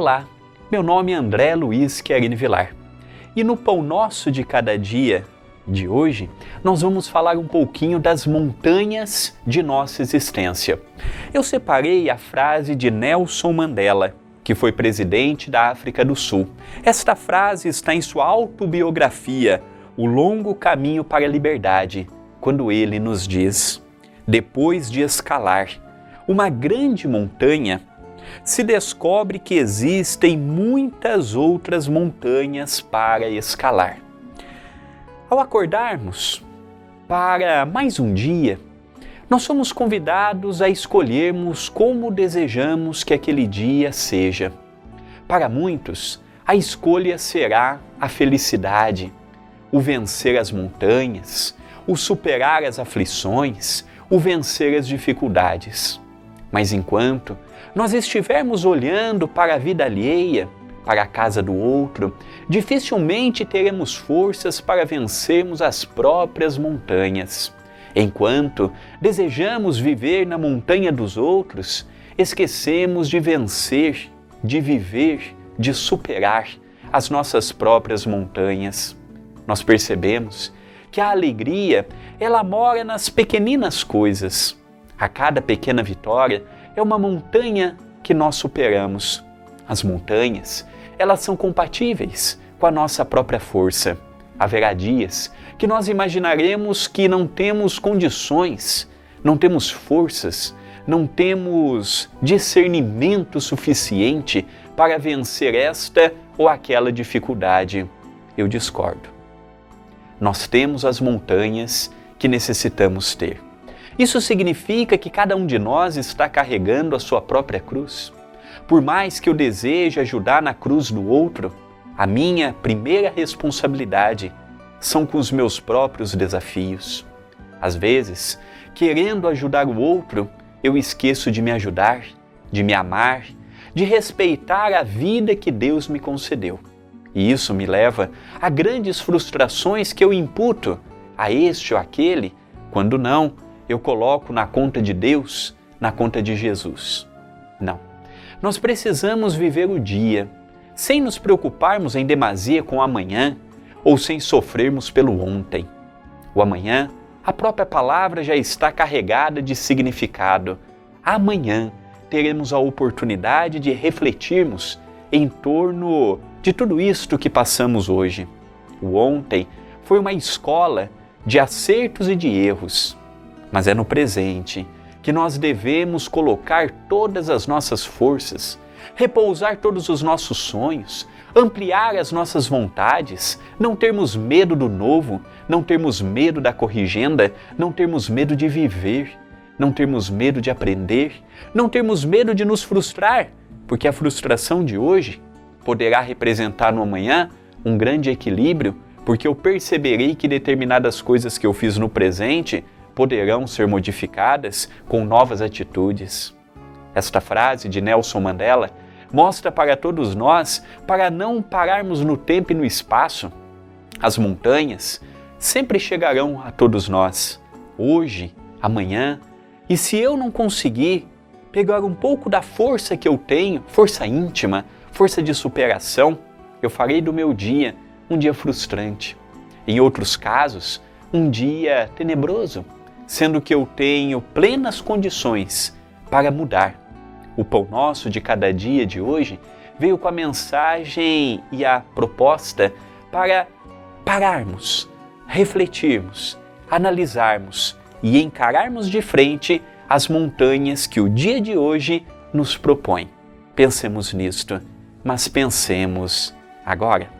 Olá, meu nome é André Luiz Querini Vilar e no Pão Nosso de Cada Dia de hoje nós vamos falar um pouquinho das montanhas de nossa existência. Eu separei a frase de Nelson Mandela, que foi presidente da África do Sul. Esta frase está em sua autobiografia, O Longo Caminho para a Liberdade, quando ele nos diz: depois de escalar uma grande montanha, se descobre que existem muitas outras montanhas para escalar. Ao acordarmos para mais um dia, nós somos convidados a escolhermos como desejamos que aquele dia seja. Para muitos, a escolha será a felicidade, o vencer as montanhas, o superar as aflições, o vencer as dificuldades. Mas enquanto nós estivermos olhando para a vida alheia, para a casa do outro, dificilmente teremos forças para vencermos as próprias montanhas. Enquanto desejamos viver na montanha dos outros, esquecemos de vencer, de viver, de superar as nossas próprias montanhas. Nós percebemos que a alegria, ela mora nas pequeninas coisas. A cada pequena vitória é uma montanha que nós superamos. As montanhas, elas são compatíveis com a nossa própria força. Haverá dias que nós imaginaremos que não temos condições, não temos forças, não temos discernimento suficiente para vencer esta ou aquela dificuldade. Eu discordo. Nós temos as montanhas que necessitamos ter. Isso significa que cada um de nós está carregando a sua própria cruz. Por mais que eu deseje ajudar na cruz do outro, a minha primeira responsabilidade são com os meus próprios desafios. Às vezes, querendo ajudar o outro, eu esqueço de me ajudar, de me amar, de respeitar a vida que Deus me concedeu. E isso me leva a grandes frustrações que eu imputo a este ou aquele, quando não, eu coloco na conta de Deus, na conta de Jesus. Não. Nós precisamos viver o dia, sem nos preocuparmos em demasia com o amanhã ou sem sofrermos pelo ontem. O amanhã, a própria palavra já está carregada de significado. Amanhã teremos a oportunidade de refletirmos em torno de tudo isto que passamos hoje. O ontem foi uma escola de acertos e de erros mas é no presente que nós devemos colocar todas as nossas forças, repousar todos os nossos sonhos, ampliar as nossas vontades, não termos medo do novo, não termos medo da corrigenda, não termos medo de viver, não termos medo de aprender, não termos medo de nos frustrar, porque a frustração de hoje poderá representar no amanhã um grande equilíbrio, porque eu perceberei que determinadas coisas que eu fiz no presente poderão ser modificadas com novas atitudes. Esta frase de Nelson Mandela mostra para todos nós para não pararmos no tempo e no espaço. As montanhas sempre chegarão a todos nós, hoje, amanhã, e se eu não conseguir pegar um pouco da força que eu tenho, força íntima, força de superação, eu farei do meu dia um dia frustrante. Em outros casos, um dia tenebroso sendo que eu tenho plenas condições para mudar. O pão nosso de cada dia de hoje veio com a mensagem e a proposta para pararmos, refletirmos, analisarmos e encararmos de frente as montanhas que o dia de hoje nos propõe. Pensemos nisto, mas pensemos agora.